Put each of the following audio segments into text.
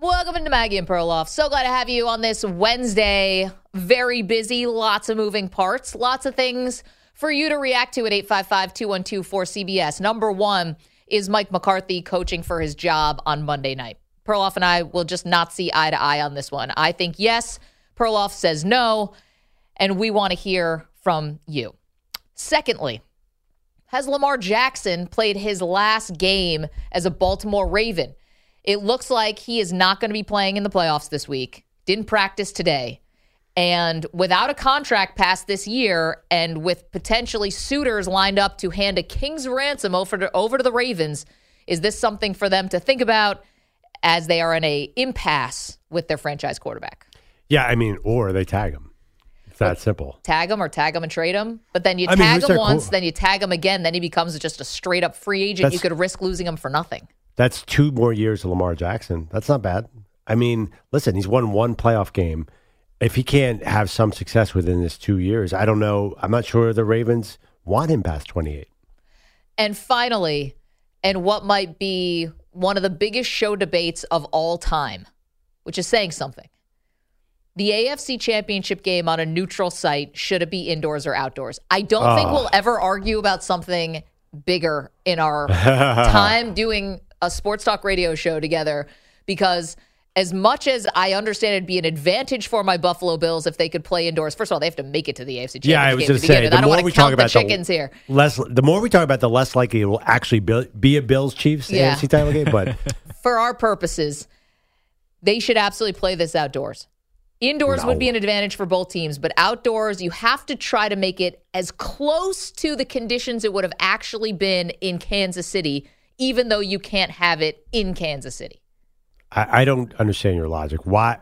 Welcome into Maggie and Perloff. So glad to have you on this Wednesday. Very busy, lots of moving parts, lots of things for you to react to at 855 212 4CBS. Number one is Mike McCarthy coaching for his job on Monday night. Perloff and I will just not see eye to eye on this one. I think yes, Perloff says no, and we want to hear from you. Secondly, has Lamar Jackson played his last game as a Baltimore Raven? It looks like he is not going to be playing in the playoffs this week. Didn't practice today. And without a contract past this year, and with potentially suitors lined up to hand a king's ransom over to, over to the Ravens, is this something for them to think about as they are in a impasse with their franchise quarterback? Yeah, I mean, or they tag him. It's that simple. Tag him or tag him and trade him, but then you I mean, tag who's him once, then you tag him again, then he becomes just a straight up free agent. You could risk losing him for nothing. That's two more years of Lamar Jackson. That's not bad. I mean, listen, he's won one playoff game. If he can't have some success within this two years, I don't know. I'm not sure the Ravens want him past 28. And finally, and what might be one of the biggest show debates of all time, which is saying something. The AFC Championship game on a neutral site, should it be indoors or outdoors? I don't think Oh. we'll ever argue about something bigger in our time doing a sports talk radio show together because as much as I understand it'd be an advantage for my Buffalo Bills if they could play indoors, first of all, they have to make it to the AFC Championship Yeah, I was game going to to say the I don't more want we to talk count the about chickens the here. less, the more we talk about, the less likely it will actually be, be a Bills Chiefs Yeah. AFC title game. But for our purposes, they should absolutely play this outdoors. Indoors would be an advantage for both teams, but outdoors, you have to try to make it as close to the conditions it would have actually been in Kansas City, even though you can't have it in Kansas City. I, I don't understand your logic. Why?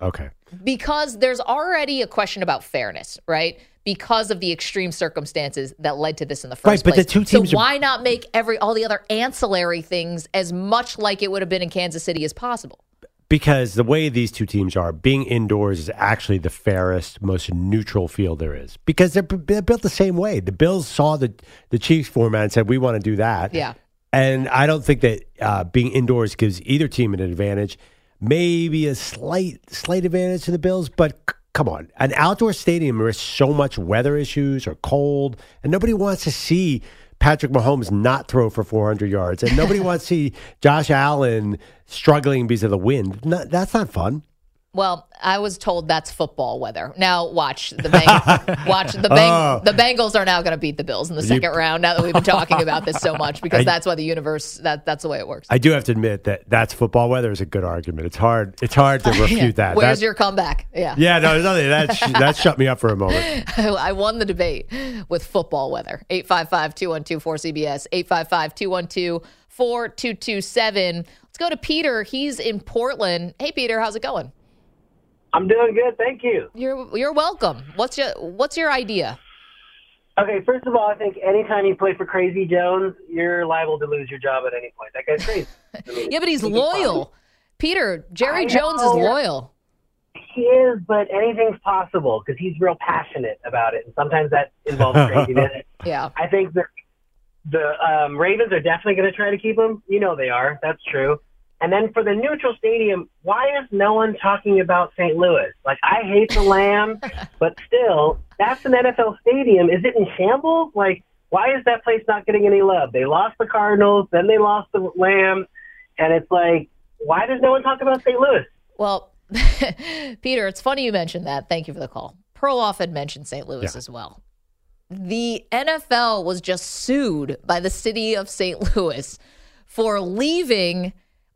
Okay. Because there's already a question about fairness, right? Because of the extreme circumstances that led to this in the first Right, but the two teams So are- why not make every all the other ancillary things as much like it would have been in Kansas City as possible? Because the way these two teams are, being indoors is actually the fairest, most neutral field there is. Because they're, they're built the same way. The Bills saw the the Chiefs format and said, "We want to do that." Yeah. And I don't think that uh, being indoors gives either team an advantage. Maybe a slight slight advantage to the Bills, but c- come on, an outdoor stadium risks so much weather issues or cold, and nobody wants to see Patrick Mahomes not throw for 400 yards, and nobody wants to see Josh Allen struggling because of the wind. No, that's not fun. Well, I was told that's football weather. Now watch the Beng- watch the Beng- Oh. the Bengals are now going to beat the Bills in the second round. Now that we've been talking about this so much, because I- that's why the universe that that's the way it works. I do have to admit that that's football weather is a good argument. It's hard. It's hard to refute that. Where's That- your comeback? Yeah, yeah, no, there's nothing. That sh- that shut me up for a moment. I won the debate with football weather. 855-212-4CBS, 855-212-4227. Let's go to Peter. He's in Portland. Hey Peter, how's it going? I'm doing good, thank you. You're you're welcome. What's your what's your idea? Okay, first of all, I think anytime you play for Crazy Jones, you're liable to lose your job at any point. That guy's crazy. I mean, Yeah, but he's he can loyal. Peter, Jerry I Jones is loyal. He is, but anything's possible because he's real passionate about it, and sometimes that involves craziness. Yeah. I think that the um, Ravens are definitely going to try to keep him. You know they are. That's true. And then for the neutral stadium, why is no one talking about St. Louis? Like I hate the Lambs, but still, that's an NFL stadium. Is it in shambles? Like why is that place not getting any love? They lost the Cardinals, then they lost the Lambs, and it's like, why does no one talk about St. Louis? Well, Peter, it's funny you mentioned that. Thank you for the call. Perloff had mentioned St. Louis Yeah. as well. The NFL was just sued by the city of St. Louis for leaving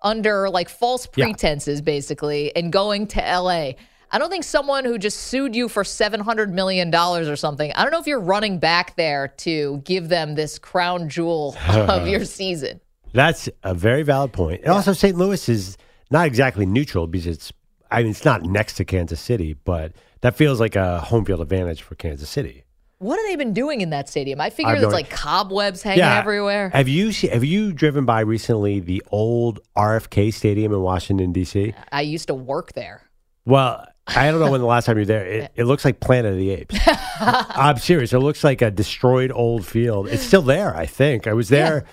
under like false Yeah. pretenses, basically, and going to LA. I don't think someone who just sued you for $700 million or something, I don't know if you're running back there to give them this crown jewel of your season. That's a very valid point. And also, St. Louis is not exactly neutral because it's, I mean, it's not next to Kansas City, but that feels like a home field advantage for Kansas City. What have they been doing in that stadium? I figure I've there's like cobwebs hanging everywhere. Have you have you driven by recently the old RFK Stadium in Washington D.C.? I used to work there. Well, I don't know when the last time you were there. It, it looks like Planet of the Apes. I'm serious. It looks like a destroyed old field. It's still there, I think. I was there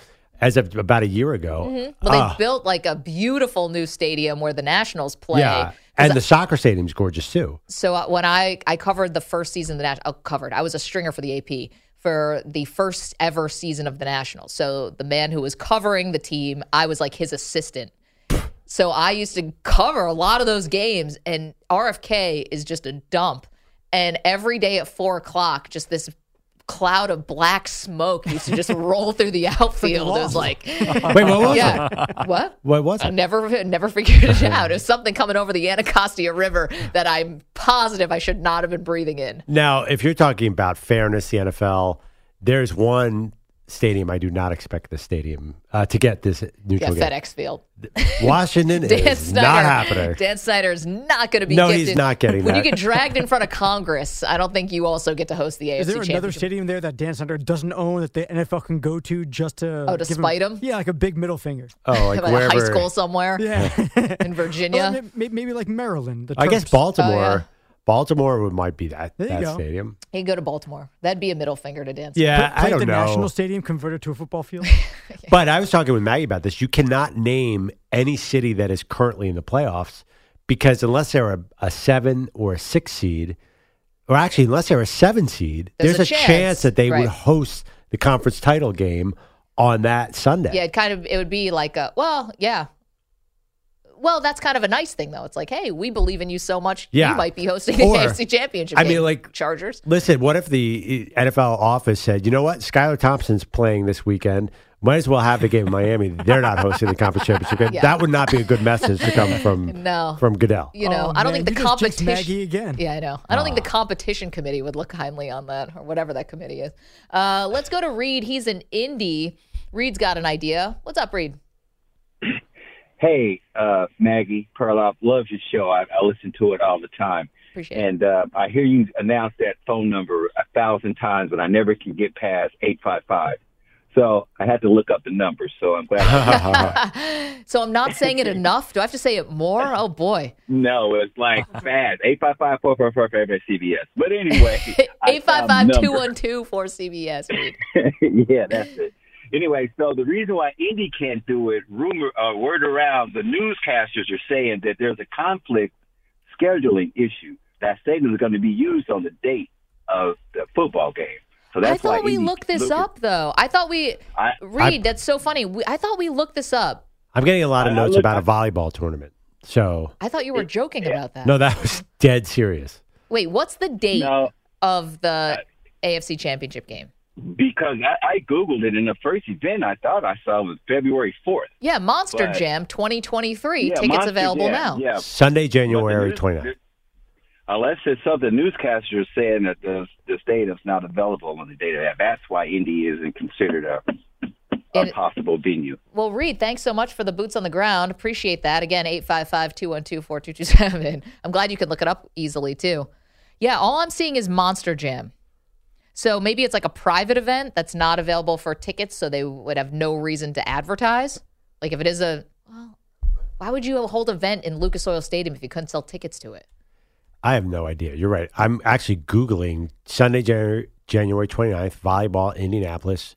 as of about a year ago. Well, they Ah, built like a beautiful new stadium where the Nationals play. yeah, and the soccer stadium's gorgeous too. So uh, when I I covered the first season of the National, oh, covered. I was a stringer for the AP for the first ever season of the Nationals. So the man who was covering the team, I was like his assistant. So I used to cover a lot of those games, and RFK is just a dump. And every day at four o'clock, just this cloud of black smoke used to just roll through the outfield. It was like, Wait, what was it? what? What was I never never figured it out. It was something coming over the Anacostia River that I'm positive I should not have been breathing in. Now, if you're talking about fairness, the NFL, there's one stadium I do not expect the stadium uh, to get this Yeah, neutral game. FedEx Field. Washington Dan is Snyder. not happening. Dan Snyder is not going to be. No, gifted. he's not getting When that. you get dragged in front of Congress, I don't think you also get to host the AFC Is there another stadium there that Dan Snyder doesn't own that the NFL can go to just to Oh, to spite him? Yeah, like a big middle finger. Oh, like Like a wherever. high school somewhere Yeah, in Virginia. Well, may- may- maybe like Maryland. The I guess Baltimore. Oh, yeah. Baltimore would- might be that, There you that go. stadium. He'd go to Baltimore. That'd be a middle finger to dance. Yeah, Play I at don't the know. National Stadium converted to a football field. But I was talking with Maggie about this. You cannot name any city that is currently in the playoffs because unless they're a, a seven or a six seed, or actually unless they're a seven seed, There's there's, a a, chance, chance, that they right. would host the conference title game on that Sunday. Yeah, it kind of it would be like a well, yeah. Well, that's kind of a nice thing though. It's like, hey, we believe in you so much, Yeah. you might be hosting the Or- AFC Championship. I mean, like- Chargers. Listen, what if the NFL office said, you know what, Skylar Thompson's playing this weekend. Might as well have the game in Miami. They're not hosting the conference championship game. Yeah. That would not be a good message to come from No. from Goodell. You know, Oh, I don't man, think the you just competition. Maggie again. Yeah, I know. I don't think Ah. the competition committee would look kindly on that or whatever that committee is. Uh, let's go to Reed. He's an Indy. Reed's got an idea. What's up, Reed? Hey, uh, Maggie Perloff, loves your show. I, I listen to it all the time. Appreciate it. And uh, I hear you announce that phone number a thousand times, but I never can get past 855. So I had to look up the number. So I'm glad. So I'm not saying it enough. Do I have to say it more? Oh boy. no, it's like fast. 855 444 CBS. But anyway. I Eight five found five the two number. one two four CBS. Yeah, that's it. Anyway, so the reason why Indy can't do it, rumor, uh, word around, the newscasters are saying that there's a conflict scheduling issue. That stadium is going to be used on the date of the football game. So I that's why thought we Indy looked this looking- up though. I thought we I, Reed. that's so funny. We, I thought we looked this up. I'm getting a lot of I- I notes look- about a volleyball tournament. So I thought you were joking about that. no, that was dead serious. Wait, what's the date no, of the AFC Championship game? Because I, I googled it, and the first event I thought I saw was February fourth. Yeah, Monster But- Jam 2023. Yeah, Tickets Monster available Jam, now. Yeah, Sunday, But the January news- 29th. Unless it's something newscasters saying that the the stadium's not available on the date of that. That's why Indy isn't considered a, a And- possible venue. Well, Reed, thanks so much for the boots on the ground. Appreciate that. Again, 855 212 4227. I'm glad you could look it up easily, too. Yeah, all I'm seeing is Monster Jam. So maybe it's like a private event that's not available for tickets, so they would have no reason to advertise. Like if it is a, well, why would you hold an event in Lucas Oil Stadium if you couldn't sell tickets to it? I have no idea. You're right. I'm actually Googling Sunday, January, January 29th, volleyball, Indianapolis.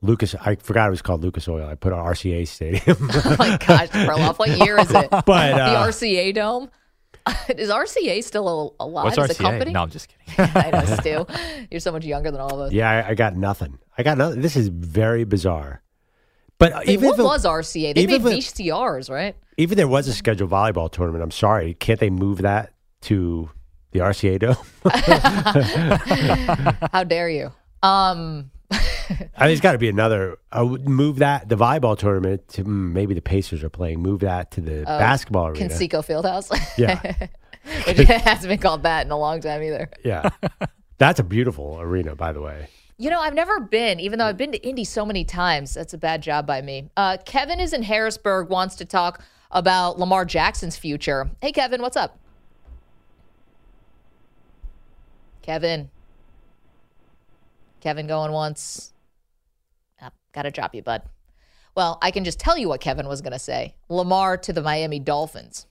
Lucas, I forgot it was called Lucas Oil. I put on RCA Stadium. Oh my gosh, Perloff, what year is it? but the uh, RCA Dome? is RCA still alive What's as a company? No, I'm just kidding. I know, Stu. You're so much younger than all of us. yeah, I, I got nothing. I got nothing. This is very bizarre. But Hey, even what if it, was RCA? They made it- VCRs, right? even there was a scheduled volleyball tournament, I'm sorry, can't they move that to the RCA Dome? How dare you? Um, I mean, it's got to be another. I would move that the volleyball tournament to mm, maybe the Pacers are playing. Move that to the basketball arena. Conseco Fieldhouse. Yeah. Which hasn't been called that in a long time either. Yeah, that's a beautiful arena, by the way. You know, I've never been, even though I've been to Indy so many times. That's a bad job by me. Uh, Kevin is in Harrisburg, wants to talk about Lamar Jackson's future. Hey, Kevin, what's up? Kevin. Kevin going once. Ah, gotta drop you, bud. Well, I can just tell you what Kevin was going to say Lamar to the Miami Dolphins.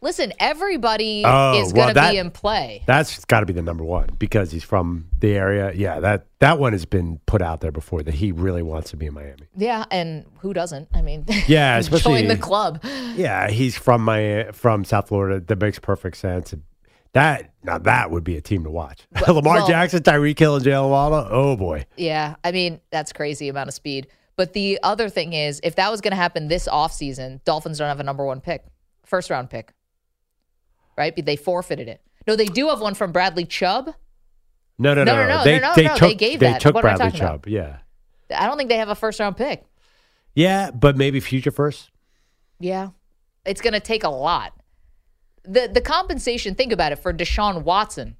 Listen, everybody Oh, is going to that- be in play. That's got to be the number one because he's from the area. Yeah, that that one has been put out there before that he really wants to be in Miami. Yeah, and who doesn't? I mean, Yeah, especially- join the club. Yeah, he's from my from South Florida. That makes perfect sense. That now that would be a team to watch. Lamar well- Jackson, Tyreek Hill, and Jalen Waddle. Oh boy. Yeah, I mean, that's crazy amount of speed. But the other thing is, if that was going to happen this offseason, Dolphins don't have a number one pick, first round pick, right? They forfeited it. No, they do have one from Bradley Chubb. No, no, No, no, no, no, They no, no, they no, took they gave that. took What Bradley talking about? Chubb. Yeah, I don't think they have a first round pick. yeah, but maybe future first. Yeah. It's going to take a lot. The the compensation, think about it, for Deshaun Watson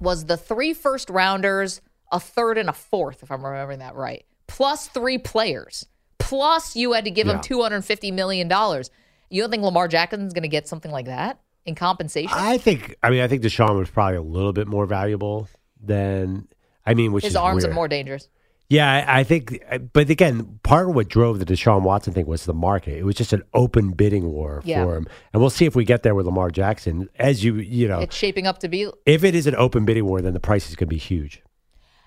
was the three first rounders, a third and a fourth, if I'm remembering that right, plus three players. Plus you had to give him $250 million. You don't think Lamar Jackson's going to get something like that in compensation? I think. I mean, I think Deshaun was probably a little bit more valuable than. I mean, which His is arms weird. are more dangerous. Yeah, I, I think, but again, part of what drove the Deshaun Watson thing was the market. It was just an open bidding war Yeah. for him, and we'll see if we get there with Lamar Jackson. As you, you know, It's shaping up to be. if it is an open bidding war, then the price is going to be huge.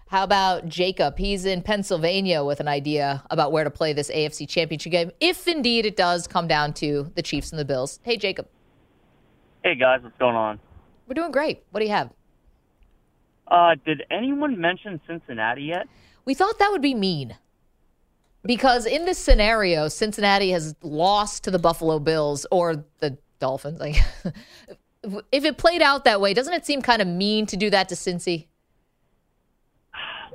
How about Jacob? He's in Pennsylvania with an idea about where to play this AFC championship game, if indeed it does come down to the Chiefs and the Bills. Hey, Jacob. Hey guys, what's going on? We're doing great. What do you have? Uh, did anyone mention Cincinnati yet? We thought that would be mean. Because in this scenario, Cincinnati has lost to the Buffalo Bills or the Dolphins. Like, if it played out that way, doesn't it seem kind of mean to do that to Cincy?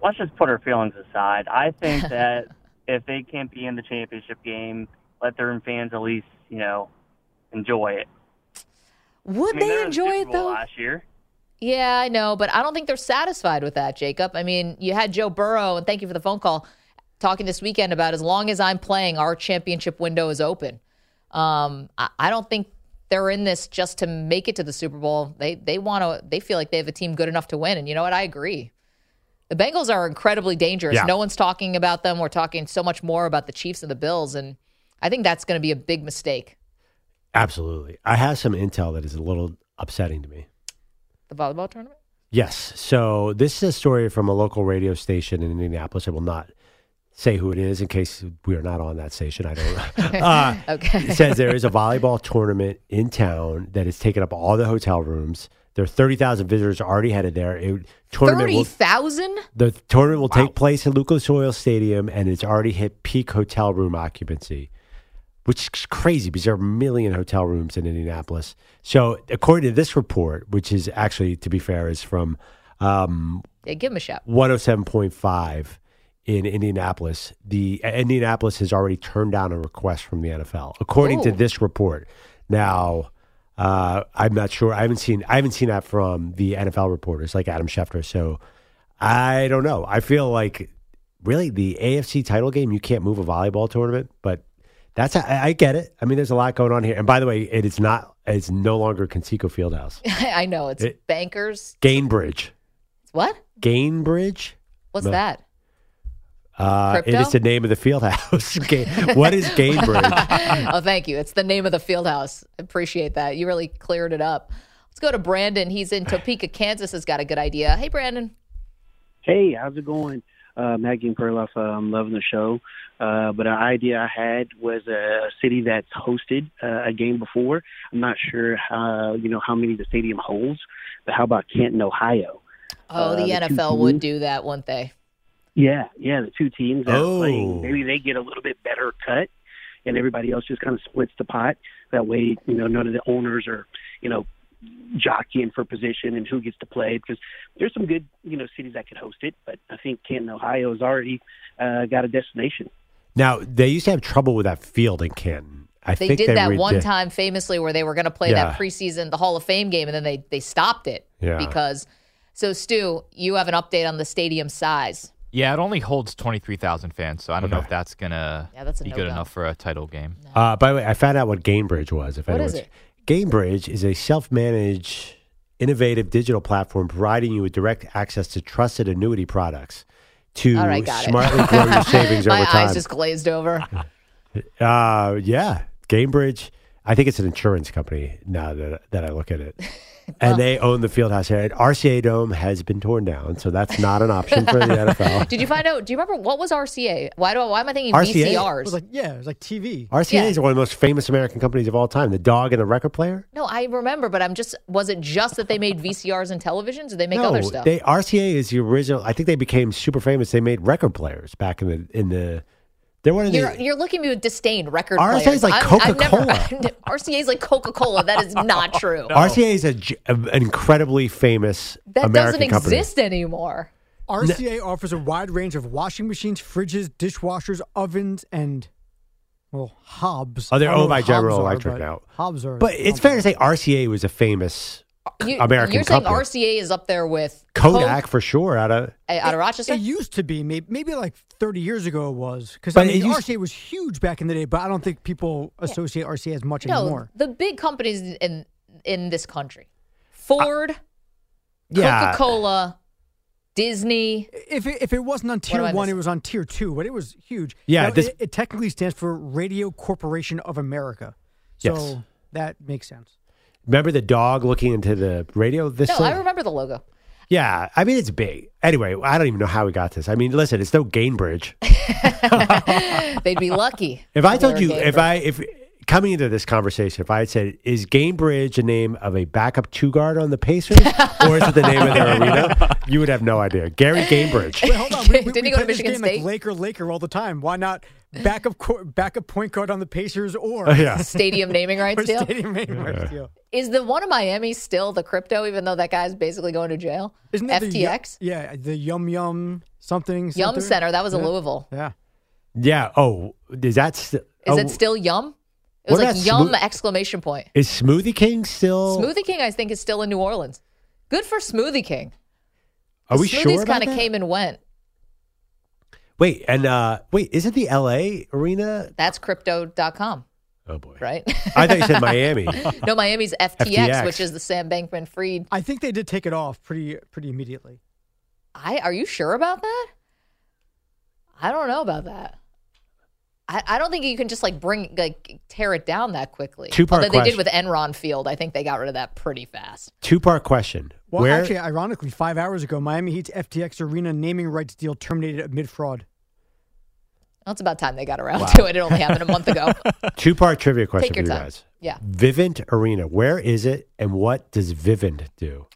Let's just put our feelings aside. I think that if they can't be in the championship game, let their fans at least, you know, enjoy it. Would I mean, they enjoy it though? Last year, Yeah, I know, but I don't think they're satisfied with that, Jacob. I mean, you had Joe Burrow, and thank you for the phone call, talking this weekend about as long as I'm playing, our championship window is open. Um, I, I don't think they're in this just to make it to the Super Bowl. They they want to. They feel like they have a team good enough to win, and you know what? I agree. The Bengals are incredibly dangerous. Yeah. No one's talking about them. We're talking so much more about the Chiefs and the Bills, and I think that's going to be a big mistake. Absolutely, I have some intel that is a little upsetting to me. The volleyball tournament. Yes. So this is a story from a local radio station in Indianapolis. I will not say who it is in case we are not on that station. I don't. uh, Okay. It says there is a volleyball tournament in town that has taken up all the hotel rooms. There are thirty thousand visitors already headed there. It, tournament Thirty will, thousand. the tournament will take place at Lucas Oil Stadium, and it's already hit peak hotel room occupancy, which is crazy because there are a million hotel rooms in Indianapolis. So, according to this report, which is actually, to be fair, is from um, Yeah, give them a shout. 107.5 in Indianapolis, the Indianapolis has already turned down a request from the NFL, according to this report. Now, uh, I'm not sure. I haven't seen. I haven't seen that from the NFL reporters like Adam Schefter. So I don't know. I feel like really the AFC title game. You can't move a volleyball tournament, but that's I, I get it. I mean, there's a lot going on here. And by the way, it is not. It's no longer Conseco Fieldhouse. I know it's It- bankers. Gainbridge. What? Gainbridge. What's No. that? Uh, it Crypto? is the name of the field house. What is Gainbridge? oh, thank you. It's the name of the field house. Appreciate that. You really cleared it up. Let's go to Brandon. He's in Topeka, Kansas. Has got a good idea. Hey, Brandon. Hey, how's it going? Uh, Maggie and Perloff, uh, I'm loving the show. Uh, but an idea I had was a city that's hosted uh, a game before. I'm not sure how, you know, how many the stadium holds, but how about Canton, Ohio? Oh, Uh, the the two NFL would teams. do that, wouldn't they? Yeah, yeah, the two teams that Oh. are playing, maybe they get a little bit better cut, and everybody else just kind of splits the pot. That way, you know, none of the owners are, you know, jockeying for position and who gets to play because there's some good, you know, cities that could host it. But I think Canton, Ohio, has already uh, got a destination. now they used to have trouble with that field in Canton. I They think did they did that redid- one time famously where they were going to play Yeah. that preseason, the Hall of Fame game, and then they, they stopped it Yeah. because. So, Stu, you have an update on the stadium size. Yeah, it only holds 23,000 fans, so I don't know if that's going to Yeah, that's be no good go. enough for a title game. Uh, by the way, I found out what Gainbridge was. If What is anyone's- it? Gainbridge is a self-managed, innovative digital platform providing you with direct access to trusted annuity products to All right, got it. smartly grow your savings My over time. eyes just glazed over. Uh, yeah, Gainbridge. I think it's an insurance company now that that I look at it. And they own the field house here. And RCA Dome has been torn down, so that's not an option for the NFL. Did you find out? Do you remember what was RCA? Why do I, why am I thinking RCA? It VCRs? was like yeah, it was like TV. RCA Yeah. is one of the most famous American companies of all time. The dog and the record player. no, I remember, but I'm just. Was it just that they made VCRs and televisions, or they make no, other stuff? they RCA is the original. I think they became super famous. They made record players back in the in the. They're one of You're, the. you're looking at me with disdain. Record RCA players. is like I'm- I've never- Coca-Cola. RCA is like Coca Cola. That is not true. RCA is a, j- an incredibly famous That American doesn't company. exist anymore. RCA offers a wide range of washing machines, fridges, dishwashers, ovens, and well, hobs. Oh, they're I don't owned by what General hobs are, Electric but now. Hobs are. But it's fair to say RCA was a famous You, American You're saying company. RCA is up there with Kodak Coke, for sure. Out of out of Rochester. It used to be maybe, maybe like 30 years ago it was because I mean, RCA was huge back in the day, but I don't think people associate RCA as much no, anymore. the big companies in in this country: Ford, yeah, Coca Cola, Disney. If it, if it wasn't on tier am I one, it was on tier two, but it was huge. Yeah, Now, this- it, it technically stands for Radio Corporation of America, so Yes. that makes sense. Remember the dog looking into the radio? This No, thing? I remember the logo. Yeah, I mean it's big. Anyway, I don't even know how we got this. I mean, listen, it's no Gainbridge. They'd be lucky. If I told you, if I if coming into this conversation, if I had said, "Is Gainbridge a name of a backup two guard on the Pacers, or is it the name of their arena?" You would have no idea. Gary Gainbridge. Wait, hold on. We, we, Didn't we he go to Michigan game State? Like Laker, Laker all the time. Why not backup co- backup point guard on the Pacers or Oh, yeah. stadium naming or rights deal. stadium name rights deal? Is the one in Miami still the crypto, even though that guy's basically going to jail? Isn't it the FTX? yeah, the Yum Yum something. Yum Center. That was a Yeah. Louisville. Yeah. Yeah. Oh, is that still? Is oh, it still Yum? It What was like Yum Smooth- exclamation point. Is Smoothie King still? Smoothie King, I think, is still in New Orleans. Good for Smoothie King. Are we Smoothies sure about kind of came and went. Wait, and uh wait, is it the L.A. arena? That's crypto.com, Oh boy, right? I thought you said Miami. no, Miami's FTX, FTX. which is the Sam Bankman Fried. I think they did take it off pretty pretty immediately. I are you sure about that? I don't know about that. I, I don't think you can just like bring like tear it down that quickly. Two-part Although they did with Enron Field, I think they got rid of that pretty fast. Two part question. Well, Where? actually, ironically, five hours ago, Miami Heat's FTX Arena naming rights deal terminated amid fraud. Well, it's about time they got around to it. It only happened a month ago. Two part trivia question Take for you time. guys. Yeah. Vivint Arena. Where is it, and what does Vivint do?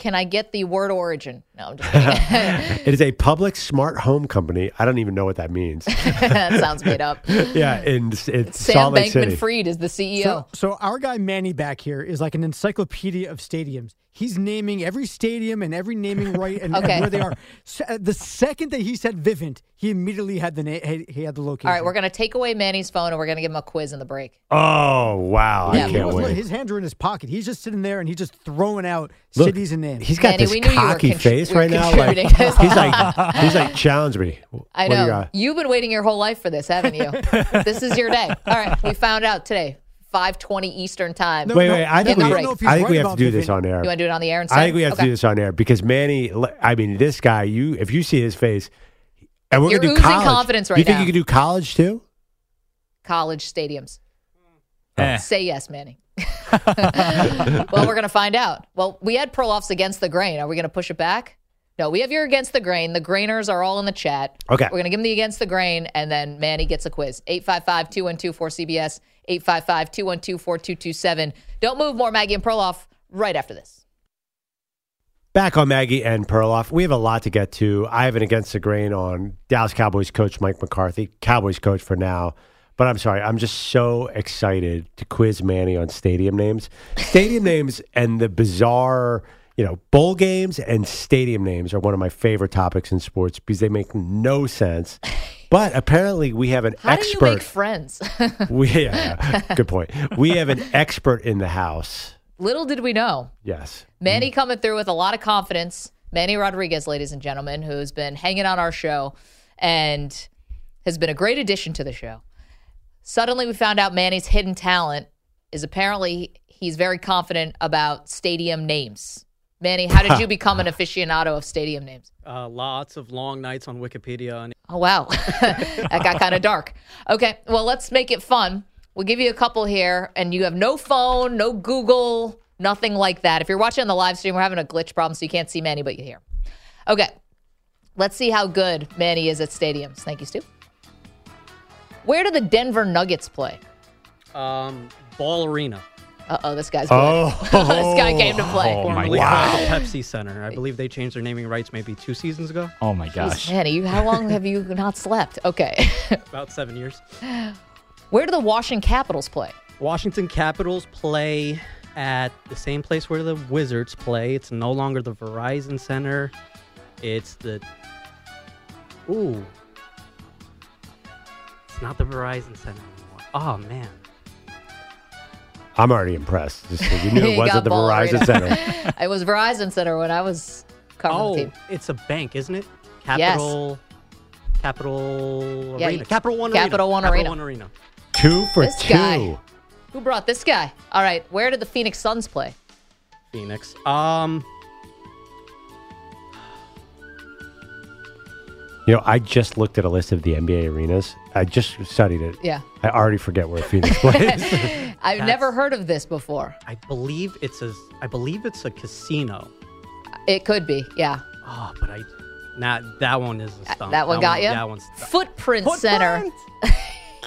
Can I get the word origin? No, I'm just kidding. It is a public smart home company. I don't even know what that means. that sounds made up. yeah, in, it's Sam Salt Lake Bankman City. Fried is the CEO. So, so our guy Manny back here is like an encyclopedia of stadiums. He's naming every stadium and every naming right and, and Okay. where they are. Se- uh, the second that he said Vivint, he immediately had the na- he he had the location. All right, we're going to take away Manny's phone and we're going to give him a quiz in the break. Oh wow! Yeah, I He can't wasn't- wait. His hands are in his pocket. He's just sitting there and he's just throwing out Look, cities and names. He's got Manny, this we knew you were cocky contri- face right now. Like contributing this. he's like he's like challenge me. I What do you know. got? You've been waiting your whole life for this, haven't you? this is your day. All right, we found out today, 5:20 Eastern time. No, Wait, no, wait. I in think the we, break. know if he's I think we have to about do this Vivint. on air. You want to do it on the air and I think we have to do this on air because Manny. I mean, this guy. You, if you see his face, and we're You're gonna do oozing college. confidence you right think now. you can do college too? College stadiums. Eh. Say yes, Manny. well, we're going to find out. Well, we had Perloffs against the grain. Are we going to push it back? No, we have your against the grain. The grainers are all in the chat. Okay. We're going to give them the against the grain, and then Manny gets a quiz. 855 212 4CBS, 855 212 4227. Don't move more, Maggie and Perloff, right after this. Back on Maggie and Perloff. We have a lot to get to. I have an against the grain on Dallas Cowboys coach Mike McCarthy, Cowboys coach for now. But I'm sorry, I'm just so excited to quiz Manny on stadium names. Stadium names and the bizarre, you know, bowl games and stadium names are one of my favorite topics in sports because they make no sense. But apparently, we have an How expert. do you make friends? we, yeah, good point. We have an expert in the house. Little did we know. Yes. Manny coming through with a lot of confidence. Manny Rodriguez, ladies and gentlemen, who's been hanging on our show and has been a great addition to the show. Suddenly, we found out Manny's hidden talent is apparently he's very confident about stadium names. Manny, how did you become an aficionado of stadium names? Uh, lots of long nights on Wikipedia. And Oh, wow. that got kind of dark. Okay, well, let's make it fun. We'll give you a couple here, and you have no phone, no Google, nothing like that. If you're watching on the live stream, we're having a glitch problem, so you can't see Manny, but you hear. Okay, let's see how good Manny is at stadiums. Thank you, Stu. Where do the Denver Nuggets play? Um, Ball Arena. Uh oh, this guy's good. Oh, this guy came to play. Oh, my Formerly God. called the Pepsi Center. I believe they changed their naming rights maybe two seasons ago. Oh, my gosh. Manny, how long have you not slept? Okay. About seven years. Where do the Washington Capitals play? Washington Capitals play at the same place where the Wizards play. It's no longer the Verizon Center. It's the. Ooh. It's not the Verizon Center anymore. Oh, man. I'm already impressed. Just 'cause you knew it wasn't the Verizon arena. Center. It was Verizon Center when I was covering Oh, the team. it's a bank, isn't it? Capital. Capital Yeah, Arena. you- Capital One Capital Arena. One Capital Arena. One Arena. Two for This two. guy. Who brought this guy? All right, where did the Phoenix Suns play? Phoenix. Um, You know, I just looked at a list of the NBA arenas. I just studied it. Yeah. I already forget where Phoenix plays. I've That's- never heard of this before. I believe it's a. I believe it's a casino. It could be, yeah. Oh, but I. Nah, that one is a stump. that one got you? That one's. Footprint, Center.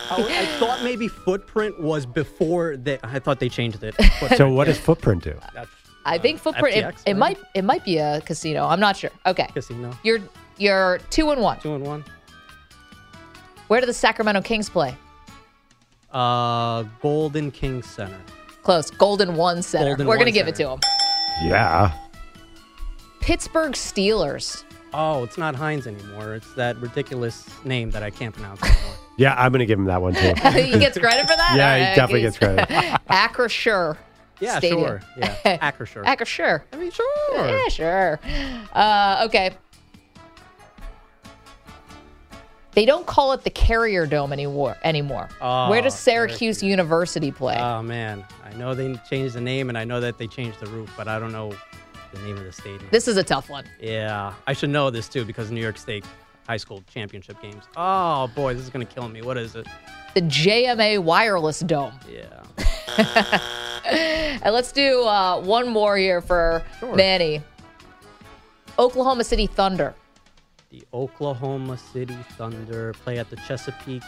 Oh, I thought maybe Footprint was before that. I thought they changed it. so what does Footprint do? That's I think uh, Footprint. It, FTX, it maybe? might. It might be a casino. I'm not sure. Okay, casino. you're you're two and one. Two and one. Where do the Sacramento Kings play? Uh, Golden King Center. Close. Golden One Center. Golden We're gonna give it to Center. them. Yeah. Pittsburgh Steelers. Oh, it's not Heinz anymore. It's that ridiculous name that I can't pronounce anymore. Yeah, I'm going to give him that one too. he gets credit for that. Yeah, he right, definitely gets credit. Acrisure. Yeah, Stadium. sure. Yeah, Acrisure. Acrisure. I mean, sure. Yeah, sure. Uh, okay. They don't call it the Carrier Dome anymore. Anymore. Oh, Where does Syracuse, Syracuse. University play? Oh man, I know they changed the name and I know that they changed the roof, but I don't know the name of the stadium. this is a tough one. yeah, I should know this too because New York State high school championship games. Oh boy, this is gonna kill me. What is it? The JMA Wireless Dome. Yeah. And let's do uh, one more here for Sure. Manny. Oklahoma City Thunder. The Oklahoma City Thunder play at the Chesapeake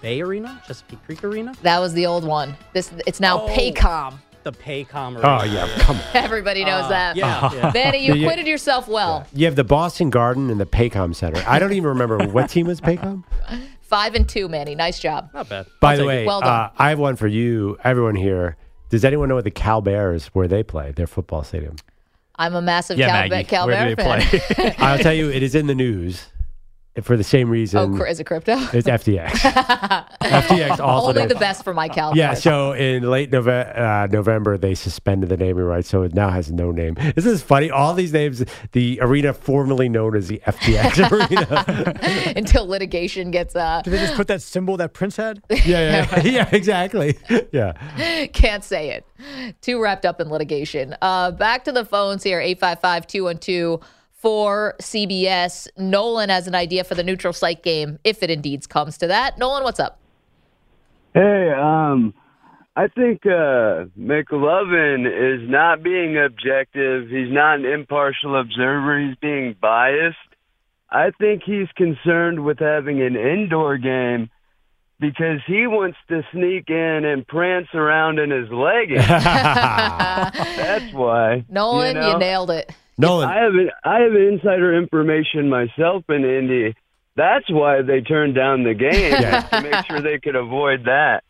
Bay Arena, Chesapeake Creek Arena, That was the old one. This it's now Oh. Paycom. the Paycom Arena. Oh, yeah. Come on. Everybody knows Uh, that. Yeah, yeah. Manny, you Yeah, yeah. acquitted yourself well. You have the Boston Garden and the Paycom Center. I don't even remember what team was Paycom. Five and two, Manny. Nice job. Not bad. By I'll the way. Well done. uh, I have one for you, everyone here. Does anyone know what the Cal Bears where they play their football stadium? I'm a massive Yeah, Cal, Maggie. Cal Where do Bear they fan. play? I'll tell you, it is in the news for the same reason. oh, cr- is it crypto? It's FTX. FTX also. Only knows- the best for my Cal. Yeah, so in late Nove- uh, November, they suspended the naming rights, so it now has no name. This is funny. All these names, the arena formerly known as the FTX Arena. until litigation gets uh Did they just put that symbol that Prince had? yeah, yeah, yeah, exactly. Yeah. can't say it. Too wrapped up in litigation. Uh back to the phones here 855-212 for CBS. Nolan has an idea for the neutral site game if it indeed comes to that. Nolan, what's up? Hey, um, I think uh, McLovin is not being objective. He's not an impartial observer. He's being biased. I think he's concerned with having an indoor game because he wants to sneak in and prance around in his leggings. That's why. Nolan, you, know? nailed it. Nolan, I have I have insider information myself in Indy. That's why they turned down the game to make sure they could avoid that.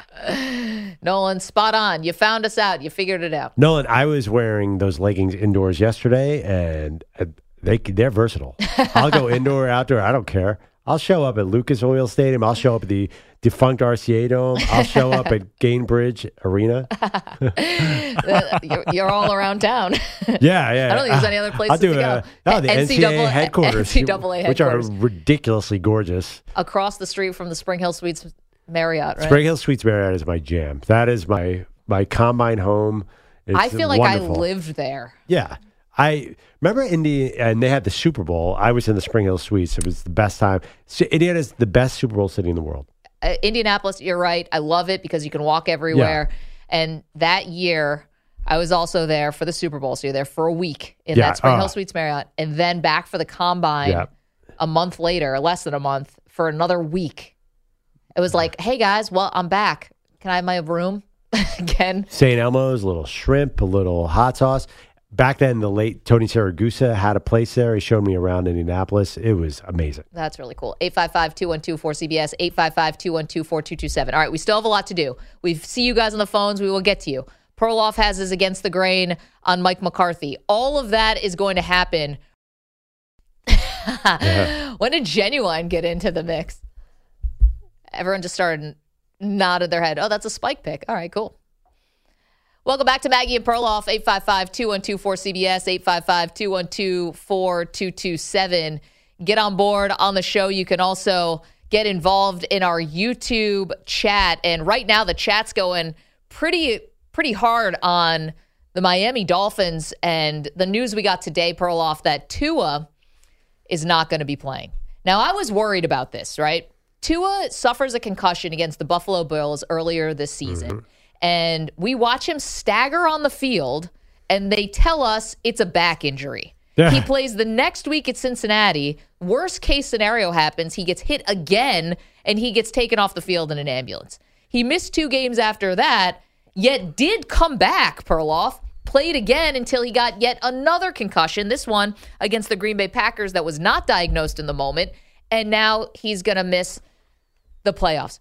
Nolan, spot on. You found us out. You figured it out. Nolan, I was wearing those leggings indoors yesterday, and uh, they they're versatile. I'll go indoor or outdoor. I don't care. I'll show up at Lucas Oil Stadium. I'll show up at the defunct RCA Dome. I'll show up at Gainbridge Arena. You're, you're all around town. Yeah, yeah. I don't think there's any other places I'll do to uh, go. oh, the NCAA, NCAA headquarters, NCAA which are ridiculously gorgeous. Across the street from the Spring Hill Suites Marriott, right? Spring Hill Suites Marriott is my jam. That is my my combine home. It's I feel like wonderful. I lived there. Yeah. I remember Indy, and they had the Super Bowl. I was in the Spring Hill Suites. It was the best time. So Indiana's the best Super Bowl city in the world. uh, Indianapolis, you're right. I love it because you can walk everywhere. And that year, I was also there for the Super Bowl. So you're there for a week in Yeah, that Spring oh. Hill Suites Marriott, and then back for the combine Yeah. a month later, less than a month, for another week. It was like, hey guys, well, I'm back. Can I have my room again? St. Elmo's, a little shrimp, a little hot sauce. Back then, the late Tony Siragusa had a place there. He showed me around Indianapolis. It was amazing. That's really cool. 855 212 4CBS, 855 212 4227. All right, we still have a lot to do. We see you guys on the phones. We will get to you. Perloff has his against the grain on Mike McCarthy. All of that is going to happen. When did Genuine get into the mix? Everyone just started nodded their head. Oh, that's a spike pick. All right, cool. Welcome back to Maggie and Perloff, 855 212 4CBS, 855 212 4227. Get on board on the show. You can also get involved in our YouTube chat. And right now, the chat's going pretty, pretty hard on the Miami Dolphins and the news we got today, Perloff, that Tua is not going to be playing. Now, I was worried about this, right? Tua suffers a concussion against the Buffalo Bills earlier this season, mm-hmm. And we watch him stagger on the field, and they tell us it's a back injury. Yeah. He plays the next week at Cincinnati. Worst case scenario happens, he gets hit again, and he gets taken off the field in an ambulance. He missed two games after that, yet did come back, Perloff. Played again until he got yet another concussion, this one against the Green Bay Packers that was not diagnosed in the moment. And now he's going to miss the playoffs.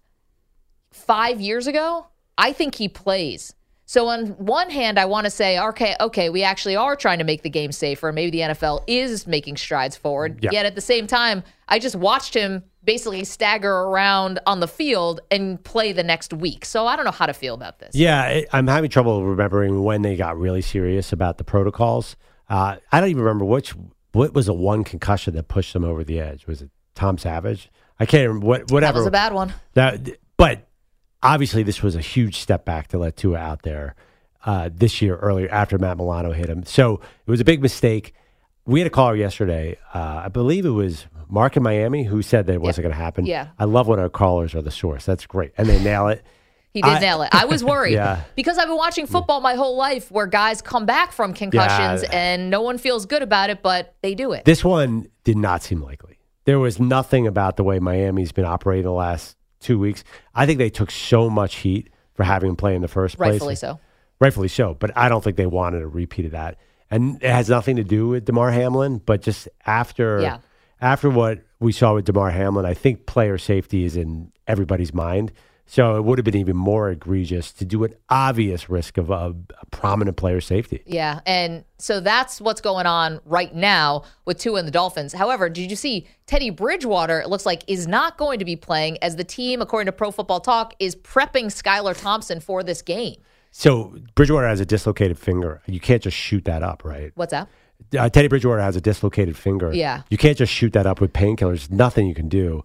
Five years ago, I think he plays. So on one hand, I want to say, okay, okay, we actually are trying to make the game safer. Maybe the NFL is making strides forward. Yeah. Yet at the same time, I just watched him basically stagger around on the field and play the next week. So I don't know how to feel about this. Yeah, I'm having trouble remembering when they got really serious about the protocols. Uh, I don't even remember which what was the one concussion that pushed them over the edge. Was it Tom Savage? I can't remember. What, That whatever. was a bad one. That, but obviously, this was a huge step back to let Tua out there uh, this year earlier after Matt Milano hit him. So it was a big mistake. We had a caller yesterday. Uh, I believe it was Mark in Miami who said that it wasn't going to happen. Yeah. I love when our callers are the source. That's great, and they nail it. He did I- nail it. I was worried Yeah. because I've been watching football my whole life where guys come back from concussions Yeah. and no one feels good about it, but they do it. This one did not seem likely. There was nothing about the way Miami's been operating the last two weeks. I think they took so much heat for having him play in the first place. Rightfully so. Rightfully so. But I don't think they wanted a repeat of that. And it has nothing to do with Damar Hamlin, but just after Yeah. after what we saw with Damar Hamlin, I think player safety is in everybody's mind. So it would have been even more egregious to do an obvious risk of a, a prominent player safety. Yeah, and so that's what's going on right now with Tua and the Dolphins. However, did you see Teddy Bridgewater? It looks like is not going to be playing as the team, according to Pro Football Talk, is prepping Skylar Thompson for this game. So Bridgewater has a dislocated finger. You can't just shoot that up, right? What's that? Uh, Teddy Bridgewater has a dislocated finger. Yeah. You can't just shoot that up with painkillers. Nothing you can do.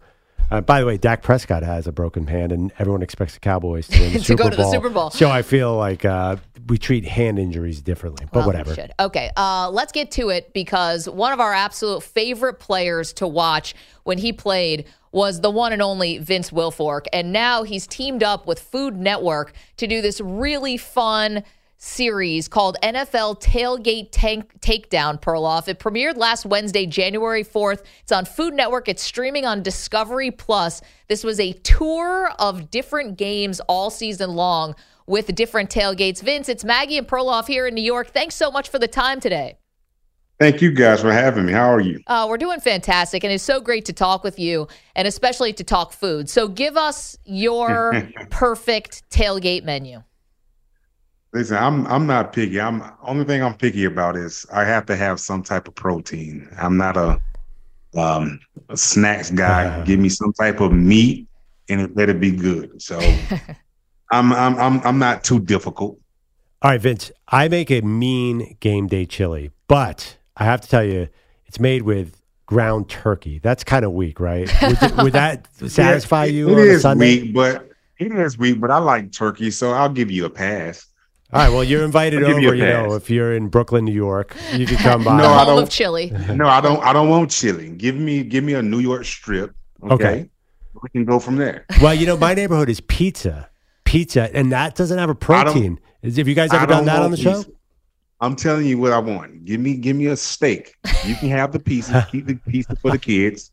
Uh, by the way, Dak Prescott has a broken hand, and everyone expects the Cowboys to win the To Super go to the Super Bowl. So I feel like uh, we treat hand injuries differently, but Well, whatever. Okay, uh, let's get to it because one of our absolute favorite players to watch when he played was the one and only Vince Wilfork. And now he's teamed up with Food Network to do this really fun series called NFL Tailgate Tank Takedown Perloff. It premiered last Wednesday, January 4th. It's on Food Network. It's streaming on Discovery Plus. This was a tour of different games all season long with different tailgates. Vince, it's Maggie and Perloff here in New York. Thanks so much for the time today. Thank you guys for having me. How are you? Uh, we're doing fantastic, and it's so great to talk with you, and especially to talk food. So, give us your perfect tailgate menu. Listen, I'm I'm not picky. I'm only thing I'm picky about is I have to have some type of protein. I'm not a um a snacks guy. Give me some type of meat and let it be good. So I'm I'm I'm I'm not too difficult. All right, Vince, I make a mean game day chili, but I have to tell you, it's made with ground turkey. That's kind of weak, right? Would, would that satisfy Yeah, you It on a Sunday? weak, but it is weak, but I like turkey, so I'll give you a pass. All right, well, you're invited I'll you over. You, know, if you're in Brooklyn, New York, you can come by. No, I don't. of chili. No, I don't. I don't want chili. Give me, give me a New York strip. Okay. Okay. we can go from there. Well, you know, my neighborhood is pizza, pizza, and that doesn't have a protein. Is have you guys ever done that on the show? pizza. I'm telling you what I want. Give me give me a steak. You can have the pieces. keep the pizza for the kids.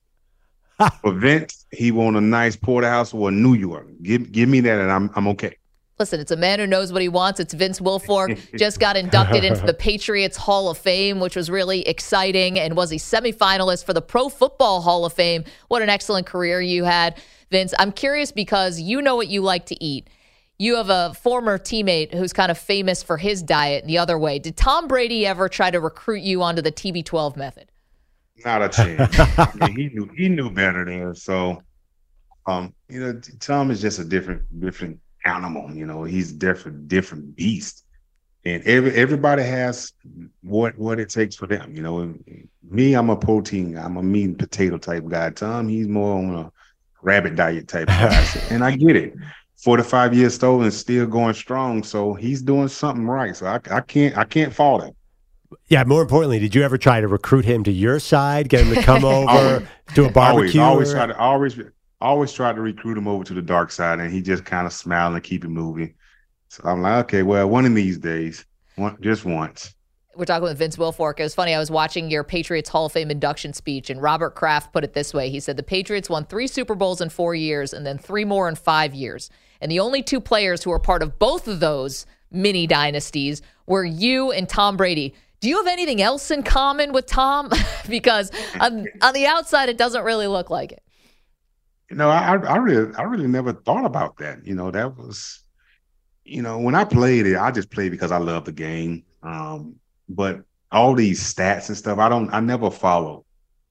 For Vince, he want a nice porterhouse or a New York. Give give me that, and I'm I'm okay. Listen, it's a man who knows what he wants. It's Vince Wilfork. Just got inducted into the Patriots Hall of Fame, which was really exciting, and was a semifinalist for the Pro Football Hall of Fame. What an excellent career you had, Vince. I'm curious because you know what you like to eat. You have a former teammate who's kind of famous for his diet the other way. Did Tom Brady ever try to recruit you onto the TB12 method? Not a chance. I mean, he knew he knew better than so. Um, you know, Tom is just a different different animal. You know, he's different different beast, and every everybody has what what it takes for them. You know, me, I'm a protein, I'm a meat and potato type guy. Tom, he's more on a rabbit diet type guy, and I get it. 45 years old and still going strong, so he's doing something right. So I, I can't I can't fault him. Yeah. More importantly, did you ever try to recruit him to your side, get him to come over to a Always, barbecue? always or- try to always always tried to recruit him over to the dark side, and he just kind of smiled and keep it moving. So I'm like, okay, well, one of these days, one just once. We're talking with Vince Wilfork. It was funny. I was watching your Patriots Hall of Fame induction speech, and Robert Kraft put it this way. He said the Patriots won three Super Bowls in four years and then three more in five years. And the only two players who were part of both of those mini dynasties were you and Tom Brady. Do you have anything else in common with Tom? because on, on the outside, it doesn't really look like it. You know, I I really I really never thought about that. You know, that was, you know, when I played it, I just played because I love the game. Um, but all these stats and stuff, I don't, I never follow.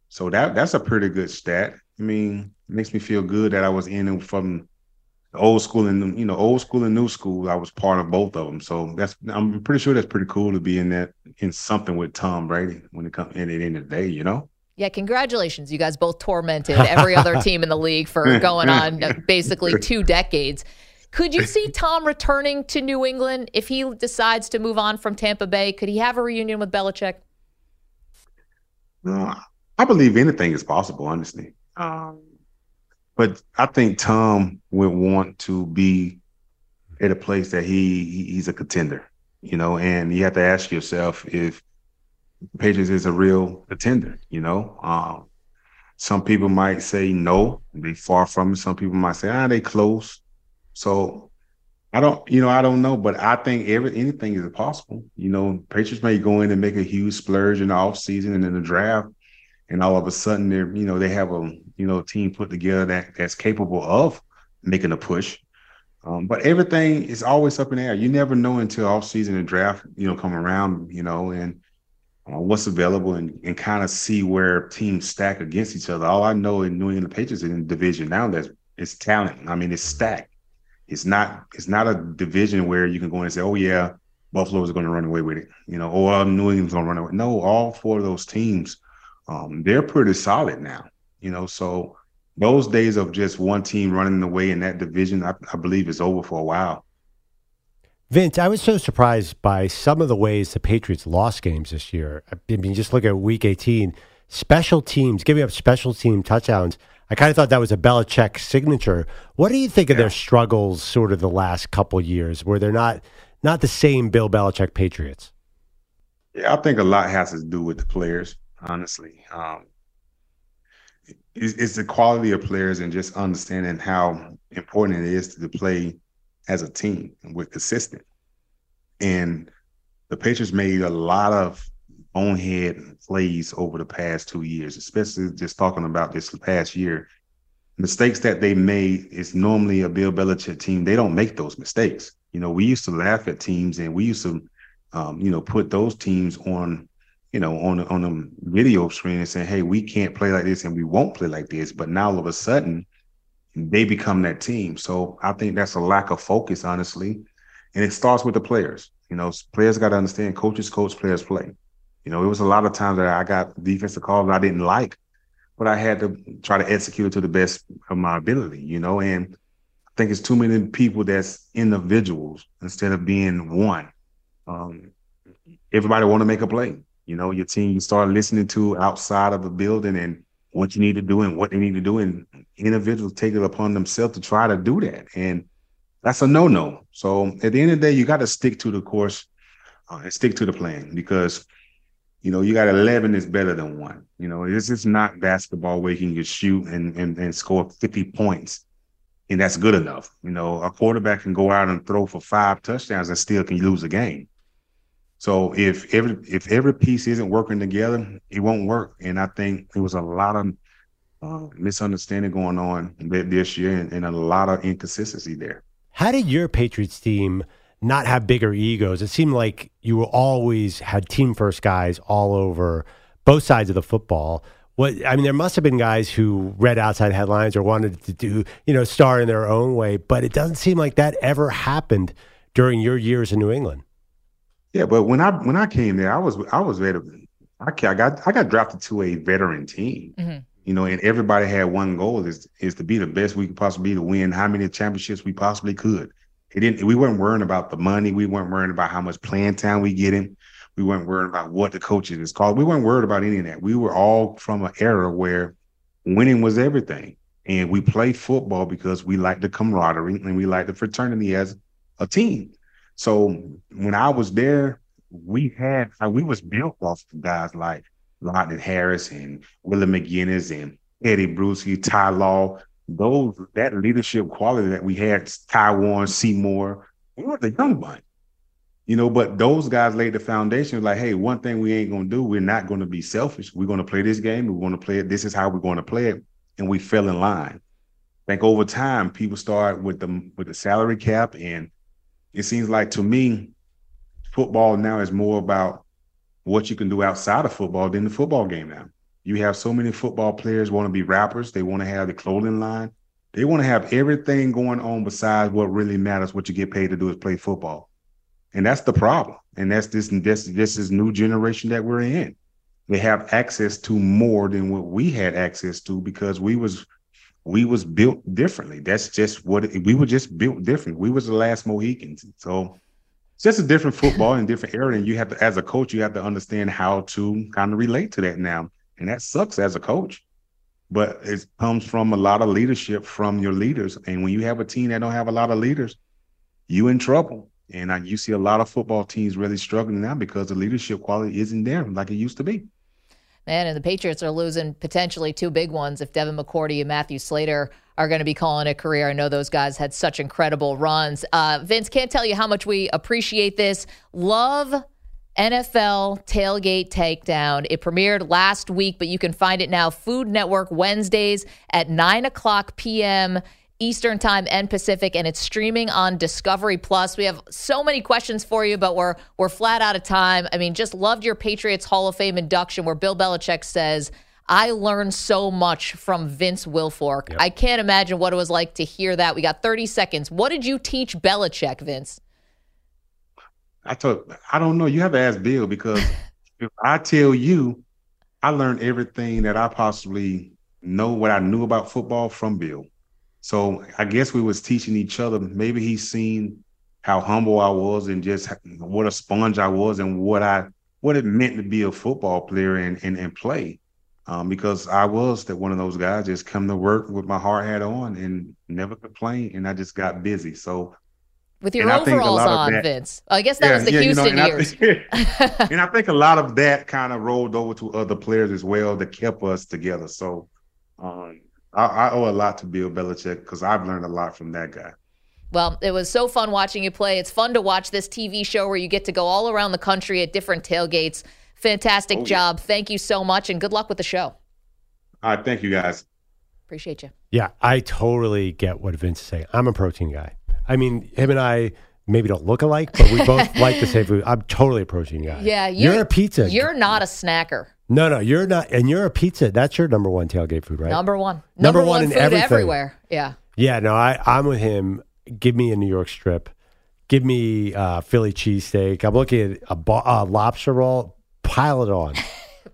So that that's a pretty good stat. I mean, it makes me feel good that I was in it from old school and you know old school and new school. I was part of both of them. So that's I'm pretty sure that's pretty cool to be in that in something with Tom Brady when it comes in at the end of the day. You know. Yeah, congratulations. You guys both tormented every other team in the league for going on uh, basically two decades. Could you see Tom returning to New England if he decides to move on from Tampa Bay? Could he have a reunion with Belichick? No, I believe anything is possible, honestly. Um, but I think Tom would want to be at a place that he he- he's a contender, you know, and you have to ask yourself if Patriots is a real contender, you know. Um, some people might say no, they far from it. Some people might say, ah, they close. So I don't, you know, I don't know, but I think every anything is possible. You know, Patriots may go in and make a huge splurge in the offseason and in the draft, and all of a sudden they're, you know, they have a you know team put together that that's capable of making a push. Um, but everything is always up in the air. You never know until offseason and draft, you know, come around, you know, and uh, what's available and, and kind of see where teams stack against each other. All I know in New England Patriots in division now that's it's talent. I mean, it's stacked. It's not it's not a division where you can go in and say, oh yeah, Buffalo is going to run away with it, you know, or New England's going to run away. No, all four of those teams, um, they're pretty solid now, you know. So those days of just one team running away in that division, I, I believe, is over for a while. Vince, I was so surprised by some of the ways the Patriots lost games this year. I mean, just look at Week 18, special teams giving up special team touchdowns. I kind of thought that was a Belichick signature. What do you think of their struggles, sort of the last couple years, where they're not not the same Bill Belichick Patriots? Yeah, I think a lot has to do with the players, honestly. Um, it's, it's the quality of players and just understanding how important it is to play as a team and we're consistent. And the Patriots made a lot of bonehead plays over the past two years, especially just talking about this past year. Mistakes that they made is normally a Bill Belichick team. They don't make those mistakes. You know, we used to laugh at teams and we used to, um, you know, put those teams on, you know, on on a video screen and say, "Hey, we can't play like this and we won't play like this." But now all of a sudden, they become that team. So I think that's a lack of focus, honestly, and it starts with the players. You know, players got to understand coaches coach, players play. You know, it was a lot of times that I got defensive calls that I didn't like, but I had to try to execute it to the best of my ability. You know, and I think it's too many people that's individuals instead of being one. Um, everybody want to make a play. You know, your team you start listening to outside of the building and what you need to do and what they need to do, and individuals take it upon themselves to try to do that, and that's a no-no. So at the end of the day, you got to stick to the course uh, and stick to the plan because you know you got 11 is better than one. You know, this is not basketball where you can just shoot and and, and score 50 points and that's good enough. You know, a quarterback can go out and throw for five touchdowns and still can lose a game. So if every if every piece isn't working together, it won't work. And I think there was a lot of uh, misunderstanding going on this year and, and a lot of inconsistency there. How did your Patriots team not have bigger egos? It seemed like you always had team first guys all over both sides of the football. What I mean, there must have been guys who read outside headlines or wanted to do, you know, star in their own way, but it doesn't seem like that ever happened during your years in New England. Yeah, but when I when I came there, I was I was ready. I got I got drafted to a veteran team. Mm-hmm. You know, and everybody had one goal is is to be the best we could possibly be to win how many championships we possibly could. It didn't. We weren't worrying about the money. We weren't worrying about how much playing time we get in. We weren't worried about what the coaches is called. We weren't worried about any of that. We were all from an era where winning was everything. And we play football because we like the camaraderie and we like the fraternity as a team. So when I was there, we had we was built off of guys like Lawton Harris and Willie McGinest and Tedy Bruschi, Ty Law. Those that leadership quality that we had, Taiwan Seymour, we were the young bunch you know, but those guys laid the foundation like, hey, one thing we ain't gonna do, we're not gonna be selfish. We're gonna play this game, we're gonna play it. This is how we're gonna play it. And we fell in line. I think over time, people start with the with the salary cap, and it seems like to me, football now is more about what you can do outside of football than the football game now. You have so many football players want to be rappers, they want to have the clothing line, they want to have everything going on besides what really matters, what you get paid to do is play football and that's the problem. And that's this this this is new generation that we're in. They have access to more than what we had access to because we was we was built differently. That's just what it, we were just built different. We was the last Mohicans. So it's just a different football and different era. And you have to, as a coach, you have to understand how to kind of relate to that now. And that sucks as a coach. But it comes from a lot of leadership from your leaders. And when you have a team that don't have a lot of leaders, you in trouble. And I, you see a lot of football teams really struggling now because the leadership quality isn't there like it used to be. Man, and the Patriots are losing potentially two big ones if Devin McCourty and Matthew Slater are going to be calling a career. I know those guys had such incredible runs. Uh, Vince, can't tell you how much we appreciate this. Love NFL Tailgate Takedown. It premiered last week, but you can find it now. Food Network Wednesdays at 9 o'clock p.m. Eastern Time and Pacific, and it's streaming on Discovery Plus. We have so many questions for you, but we're we're flat out of time. I mean, just loved your Patriots Hall of Fame induction where Bill Belichick says, I learned so much from Vince Wilfork. Yep. I can't imagine what it was like to hear that. We got 30 seconds. What did you teach Belichick, Vince? I told I don't know. You have to ask Bill because if I tell you, I learned everything that I possibly know what I knew about football from Bill. So I guess we was teaching each other. Maybe he's seen how humble I was and just what a sponge I was and what I what it meant to be a football player and and, and play. Um, because I was that one of those guys just come to work with my hard hat on and never complain, and I just got busy. So with your overalls on, that, Vince. I guess that yeah, was the yeah, Houston you know, and years. I think, and I think a lot of that kind of rolled over to other players as well that kept us together. So um, I, I owe a lot to Bill Belichick because I've learned a lot from that guy. Well, it was so fun watching you play. It's fun to watch this TV show where you get to go all around the country at different tailgates. Fantastic oh, job. Yeah. Thank you so much and good luck with the show. All right. Thank you, guys. Appreciate you. Yeah, I totally get what Vince is saying. I'm a protein guy. I mean, him and I maybe don't look alike, but we both like the same food. I'm totally a protein guy. Yeah, you're, you're a pizza. You're not a snacker. No, no, you're not, and you're a pizza. That's your number one tailgate food, right? Number one. Number, number one, one in everything. everywhere. Yeah. Yeah, no, I, I'm with him. Give me a New York strip. Give me uh, Philly cheesesteak. I'm looking at a, bo- a lobster roll. Pile it on.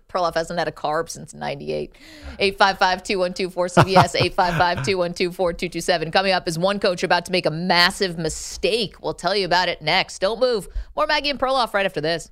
Perloff hasn't had a carb since 98. 855-212-4CBS, 855-212-4227. Coming up is one coach about to make a massive mistake. We'll tell you about it next. Don't move. More Maggie and Perloff right after this.